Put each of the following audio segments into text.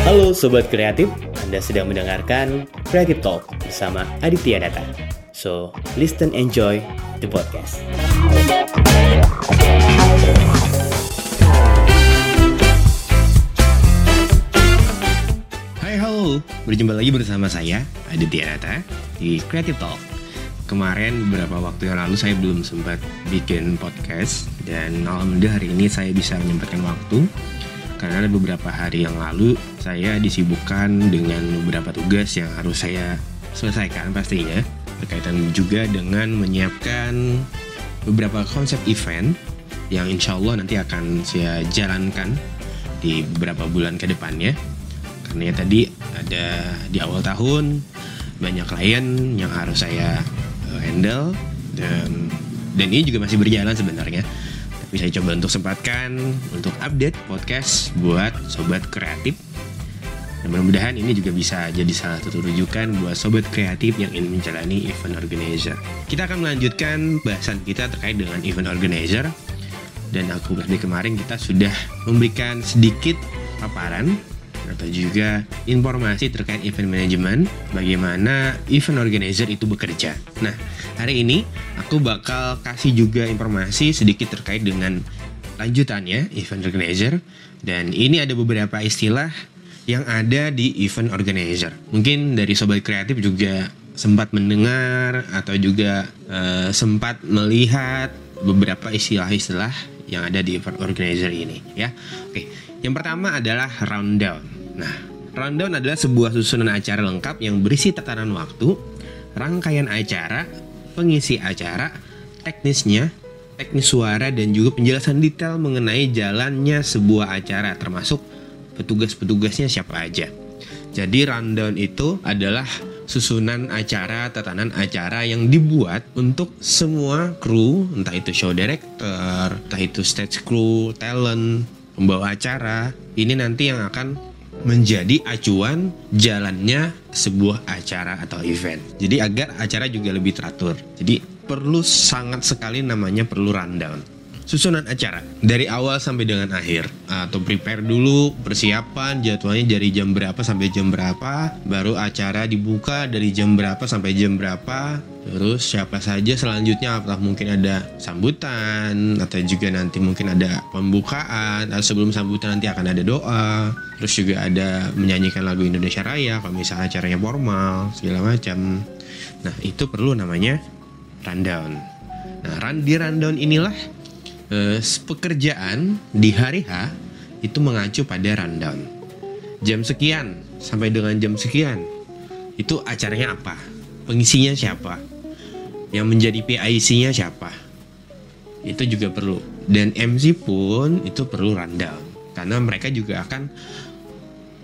Halo Sobat Kreatif, Anda sedang mendengarkan Creative Talk bersama Aditya Data. So, listen enjoy the podcast. Hai halo, berjumpa lagi bersama saya Aditya Data di Creative Talk. Kemarin beberapa waktu yang lalu saya belum sempat bikin podcast dan alhamdulillah hari ini saya bisa menyempatkan waktu karena beberapa hari yang lalu saya disibukkan dengan beberapa tugas yang harus saya selesaikan pastinya berkaitan juga dengan menyiapkan beberapa konsep event yang insya Allah nanti akan saya jalankan di beberapa bulan ke depannya. Karena ya tadi ada di awal tahun banyak klien yang harus saya uh, handle dan dan ini juga masih berjalan sebenarnya tapi saya coba untuk sempatkan untuk update podcast buat sobat kreatif. Dan mudah-mudahan ini juga bisa jadi salah satu rujukan buat sobat kreatif yang ingin menjalani event organizer. Kita akan melanjutkan bahasan kita terkait dengan event organizer. Dan aku dari kemarin kita sudah memberikan sedikit paparan atau juga informasi terkait event management, bagaimana event organizer itu bekerja. Nah, hari ini aku bakal kasih juga informasi sedikit terkait dengan lanjutannya event organizer dan ini ada beberapa istilah yang ada di event organizer. Mungkin dari sobat kreatif juga sempat mendengar atau juga uh, sempat melihat beberapa istilah-istilah yang ada di event organizer ini ya. Oke, yang pertama adalah rundown. Nah, rundown adalah sebuah susunan acara lengkap yang berisi tataran waktu, rangkaian acara, pengisi acara, teknisnya, teknis suara dan juga penjelasan detail mengenai jalannya sebuah acara termasuk petugas-petugasnya siapa aja. Jadi rundown itu adalah susunan acara, tatanan acara yang dibuat untuk semua kru, entah itu show director, entah itu stage crew, talent, pembawa acara. Ini nanti yang akan menjadi acuan jalannya sebuah acara atau event. Jadi agar acara juga lebih teratur. Jadi perlu sangat sekali namanya perlu rundown. Susunan acara dari awal sampai dengan akhir atau prepare dulu persiapan jadwalnya dari jam berapa sampai jam berapa baru acara dibuka dari jam berapa sampai jam berapa Terus siapa saja selanjutnya apakah mungkin ada sambutan atau juga nanti mungkin ada pembukaan atau sebelum sambutan nanti akan ada doa. Terus juga ada menyanyikan lagu Indonesia Raya kalau misalnya acaranya formal segala macam. Nah itu perlu namanya rundown. Nah run di rundown inilah eh, pekerjaan di hari H itu mengacu pada rundown. Jam sekian sampai dengan jam sekian itu acaranya apa? Pengisinya siapa? Yang menjadi PIC-nya siapa? Itu juga perlu. Dan MC pun itu perlu rundown. Karena mereka juga akan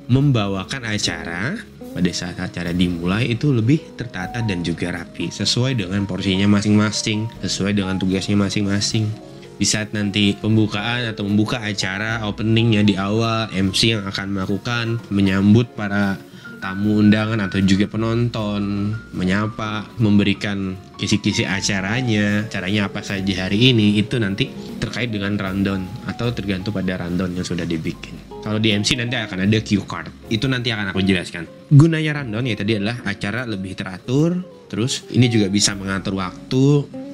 membawakan acara pada saat acara dimulai itu lebih tertata dan juga rapi sesuai dengan porsinya masing-masing, sesuai dengan tugasnya masing-masing. Di saat nanti pembukaan atau membuka acara openingnya di awal, MC yang akan melakukan menyambut para tamu undangan atau juga penonton menyapa memberikan kisi-kisi acaranya caranya apa saja hari ini itu nanti terkait dengan rundown atau tergantung pada rundown yang sudah dibikin. Kalau di MC nanti akan ada cue card. Itu nanti akan aku jelaskan. Gunanya rundown ya tadi adalah acara lebih teratur terus ini juga bisa mengatur waktu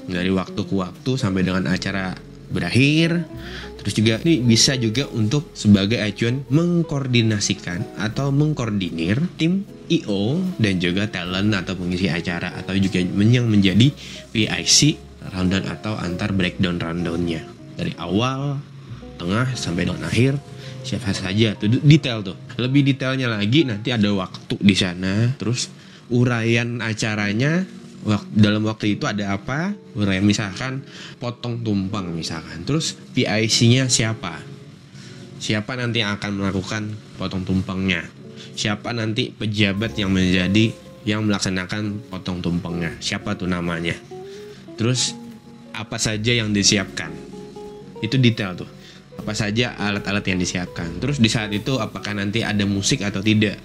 dari waktu ke waktu sampai dengan acara berakhir. Terus juga ini bisa juga untuk sebagai acuan mengkoordinasikan atau mengkoordinir tim IO dan juga talent atau pengisi acara atau juga yang menjadi VIC rundown atau antar breakdown rundownnya. Dari awal, tengah sampai dengan akhir siapa saja tuh. Detail tuh. Lebih detailnya lagi nanti ada waktu di sana. Terus uraian acaranya dalam waktu itu ada apa? Misalkan potong tumpang misalkan. Terus PIC-nya siapa? Siapa nanti yang akan melakukan potong tumpangnya siapa nanti pejabat yang menjadi yang melaksanakan potong tumpangnya siapa tuh namanya? Terus apa saja yang disiapkan? Itu detail tuh. Apa saja alat-alat yang disiapkan? Terus di saat itu apakah nanti ada musik atau tidak?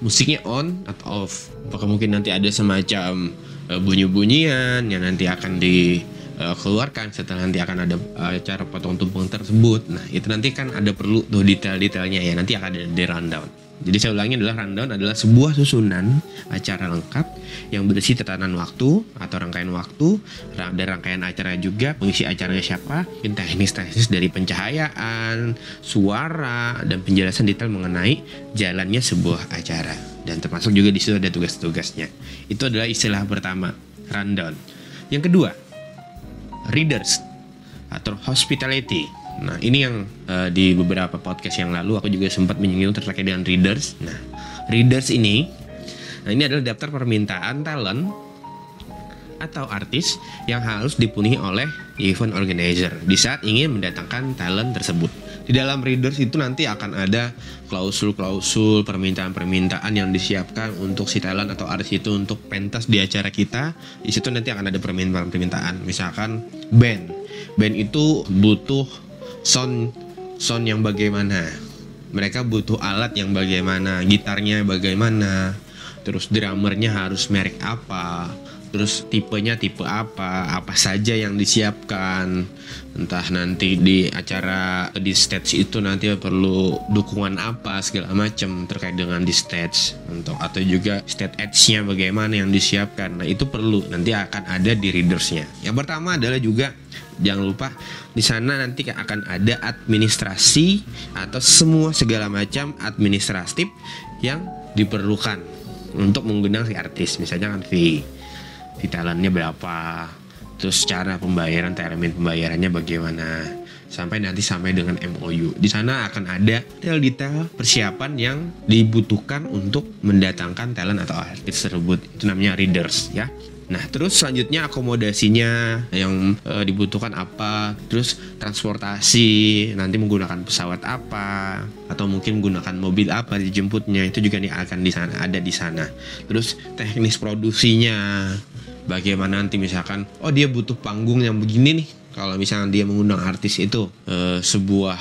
Musiknya on atau off? Apakah mungkin nanti ada semacam bunyi-bunyian yang nanti akan di uh, keluarkan setelah nanti akan ada uh, acara potong tumpeng tersebut. Nah, itu nanti kan ada perlu tuh detail-detailnya ya. Nanti akan ada di rundown. Jadi saya ulangi adalah rundown adalah sebuah susunan acara lengkap yang berisi tatanan waktu atau rangkaian waktu dan rangkaian acara juga pengisi acaranya siapa, teknis-teknis dari pencahayaan, suara dan penjelasan detail mengenai jalannya sebuah acara dan termasuk juga di situ ada tugas-tugasnya. Itu adalah istilah pertama, rundown. Yang kedua, readers atau hospitality Nah, ini yang uh, di beberapa podcast yang lalu aku juga sempat menyinggung terkait dengan readers. Nah, readers ini nah ini adalah daftar permintaan talent atau artis yang harus dipenuhi oleh event organizer di saat ingin mendatangkan talent tersebut. Di dalam readers itu nanti akan ada klausul-klausul permintaan-permintaan yang disiapkan untuk si talent atau artis itu untuk pentas di acara kita. Di situ nanti akan ada permintaan-permintaan. Misalkan band. Band itu butuh sound sound yang bagaimana mereka butuh alat yang bagaimana gitarnya bagaimana terus drummernya harus merek apa terus tipenya tipe apa? Apa saja yang disiapkan? Entah nanti di acara di stage itu nanti perlu dukungan apa segala macam terkait dengan di stage. Untuk atau juga stage edge-nya bagaimana yang disiapkan. Nah itu perlu. Nanti akan ada di readersnya. Yang pertama adalah juga jangan lupa di sana nanti akan ada administrasi atau semua segala macam administratif yang diperlukan untuk mengundang si artis. Misalnya kan fee fee talentnya berapa terus cara pembayaran termin pembayarannya bagaimana sampai nanti sampai dengan MOU. Di sana akan ada detail-detail persiapan yang dibutuhkan untuk mendatangkan talent atau artis tersebut. Itu namanya readers ya. Nah, terus selanjutnya akomodasinya yang e, dibutuhkan apa, terus transportasi nanti menggunakan pesawat apa atau mungkin menggunakan mobil apa dijemputnya itu juga nih akan di sana ada di sana. Terus teknis produksinya bagaimana nanti misalkan oh dia butuh panggung yang begini nih kalau misalnya dia mengundang artis itu e, sebuah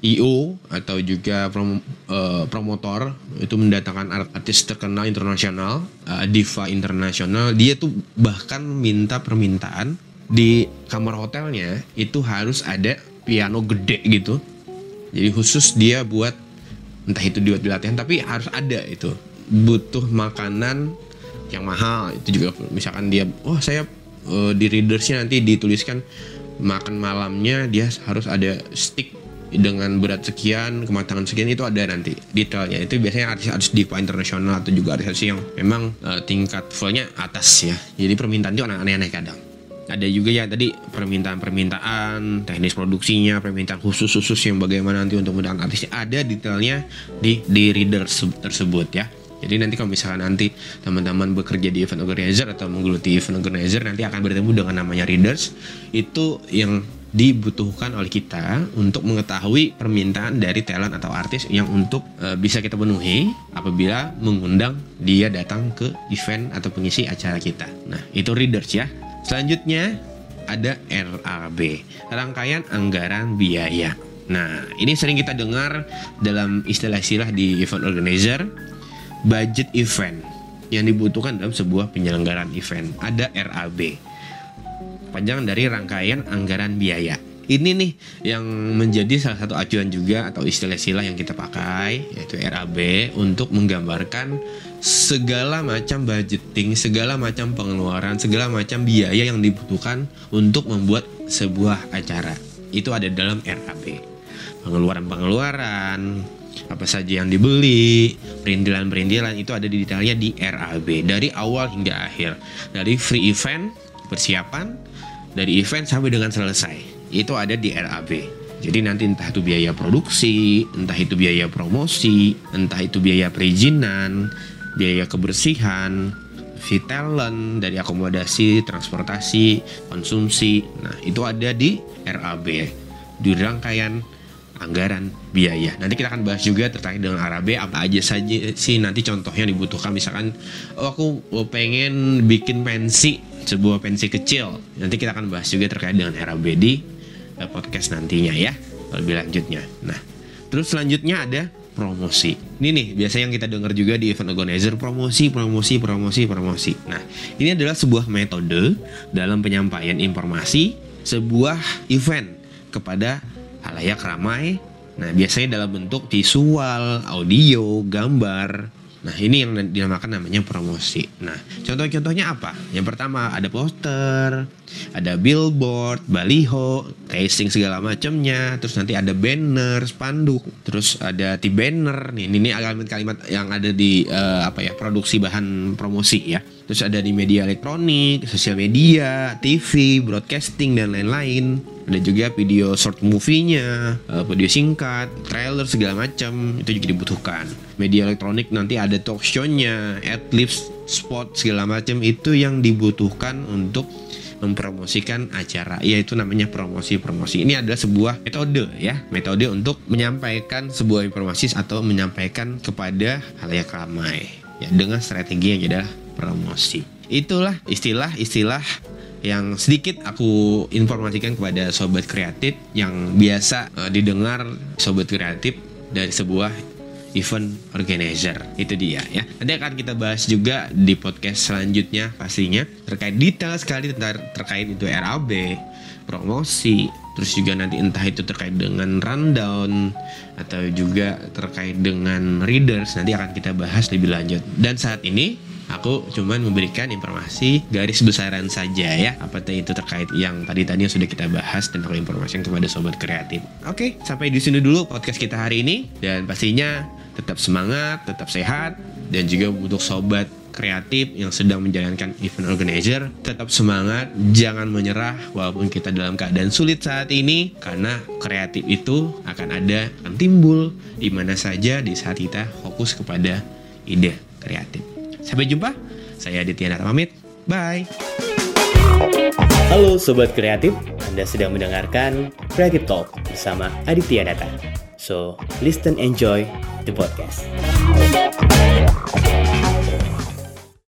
IO atau juga prom, uh, promotor itu mendatangkan artis terkenal internasional, uh, diva internasional, dia tuh bahkan minta permintaan di kamar hotelnya itu harus ada piano gede gitu. Jadi khusus dia buat entah itu buat latihan tapi harus ada itu. Butuh makanan yang mahal itu juga misalkan dia oh saya uh, di readersnya nanti dituliskan makan malamnya dia harus ada stick dengan berat sekian kematangan sekian itu ada nanti detailnya. Itu biasanya artis-artis diva internasional atau juga artis yang memang uh, tingkat fullnya atas ya. Jadi permintaan itu aneh-aneh kadang. Ada juga ya tadi permintaan-permintaan teknis produksinya permintaan khusus-khusus yang bagaimana nanti untuk menggunakan artisnya. Ada detailnya di di reader tersebut ya jadi nanti kalau misalkan nanti teman-teman bekerja di event organizer atau menggeluti event organizer nanti akan bertemu dengan namanya readers itu yang dibutuhkan oleh kita untuk mengetahui permintaan dari talent atau artis yang untuk e, bisa kita penuhi apabila mengundang dia datang ke event atau pengisi acara kita. Nah, itu readers ya. Selanjutnya ada RAB, rangkaian anggaran biaya. Nah, ini sering kita dengar dalam istilah-istilah di event organizer, budget event yang dibutuhkan dalam sebuah penyelenggaraan event. Ada RAB panjang dari rangkaian anggaran biaya. Ini nih yang menjadi salah satu acuan juga atau istilah-istilah yang kita pakai yaitu RAB untuk menggambarkan segala macam budgeting, segala macam pengeluaran, segala macam biaya yang dibutuhkan untuk membuat sebuah acara. Itu ada dalam RAB. Pengeluaran-pengeluaran, apa saja yang dibeli, perintilan-perintilan itu ada di detailnya di RAB dari awal hingga akhir. Dari free event, persiapan, dari event sampai dengan selesai. Itu ada di RAB jadi nanti entah itu biaya produksi entah itu biaya promosi entah itu biaya perizinan biaya kebersihan fee talent dari akomodasi transportasi konsumsi. Nah itu ada di RAB di rangkaian anggaran biaya. Nanti kita akan bahas juga terkait dengan RAB apa aja saja sih nanti contohnya dibutuhkan misalkan oh aku pengen bikin pensi sebuah pensi kecil. Nanti kita akan bahas juga terkait dengan RAB di uh, podcast nantinya ya lebih lanjutnya. Nah, terus selanjutnya ada promosi. Ini nih biasa yang kita dengar juga di event organizer promosi, promosi, promosi, promosi. Nah, ini adalah sebuah metode dalam penyampaian informasi sebuah event kepada halayak ramai. Nah, biasanya dalam bentuk visual, audio, gambar, Nah ini yang dinamakan namanya promosi. Nah contoh-contohnya apa? Yang pertama ada poster, ada billboard, baliho, casing segala macamnya. Terus nanti ada banner, spanduk, terus ada di banner. Nih ini kalimat-kalimat yang ada di uh, apa ya produksi bahan promosi ya. Terus ada di media elektronik, sosial media, TV, broadcasting dan lain-lain ada juga video short movie-nya, eh, video singkat, trailer segala macam itu juga dibutuhkan. Media elektronik nanti ada talk show-nya, adlibs, spot segala macam itu yang dibutuhkan untuk mempromosikan acara yaitu namanya promosi-promosi. Ini adalah sebuah metode ya, metode untuk menyampaikan sebuah informasi atau menyampaikan kepada halayak ramai ya dengan strategi yang adalah promosi. Itulah istilah-istilah yang sedikit aku informasikan kepada sobat kreatif yang biasa uh, didengar sobat kreatif dari sebuah event organizer. Itu dia ya. Nanti akan kita bahas juga di podcast selanjutnya pastinya. Terkait detail sekali tentang terkait itu RAB promosi terus juga nanti entah itu terkait dengan rundown atau juga terkait dengan readers. Nanti akan kita bahas lebih lanjut. Dan saat ini Aku cuman memberikan informasi garis besaran saja ya. Apa itu terkait yang tadi tadi yang sudah kita bahas dan aku informasikan kepada sobat kreatif. Oke, sampai di sini dulu podcast kita hari ini dan pastinya tetap semangat, tetap sehat dan juga untuk sobat kreatif yang sedang menjalankan event organizer tetap semangat jangan menyerah walaupun kita dalam keadaan sulit saat ini karena kreatif itu akan ada akan timbul di mana saja di saat kita fokus kepada ide kreatif Sampai jumpa. Saya Aditya Nata pamit. Bye. Halo Sobat Kreatif, Anda sedang mendengarkan Creative Talk bersama Aditya Data. So, listen enjoy the podcast.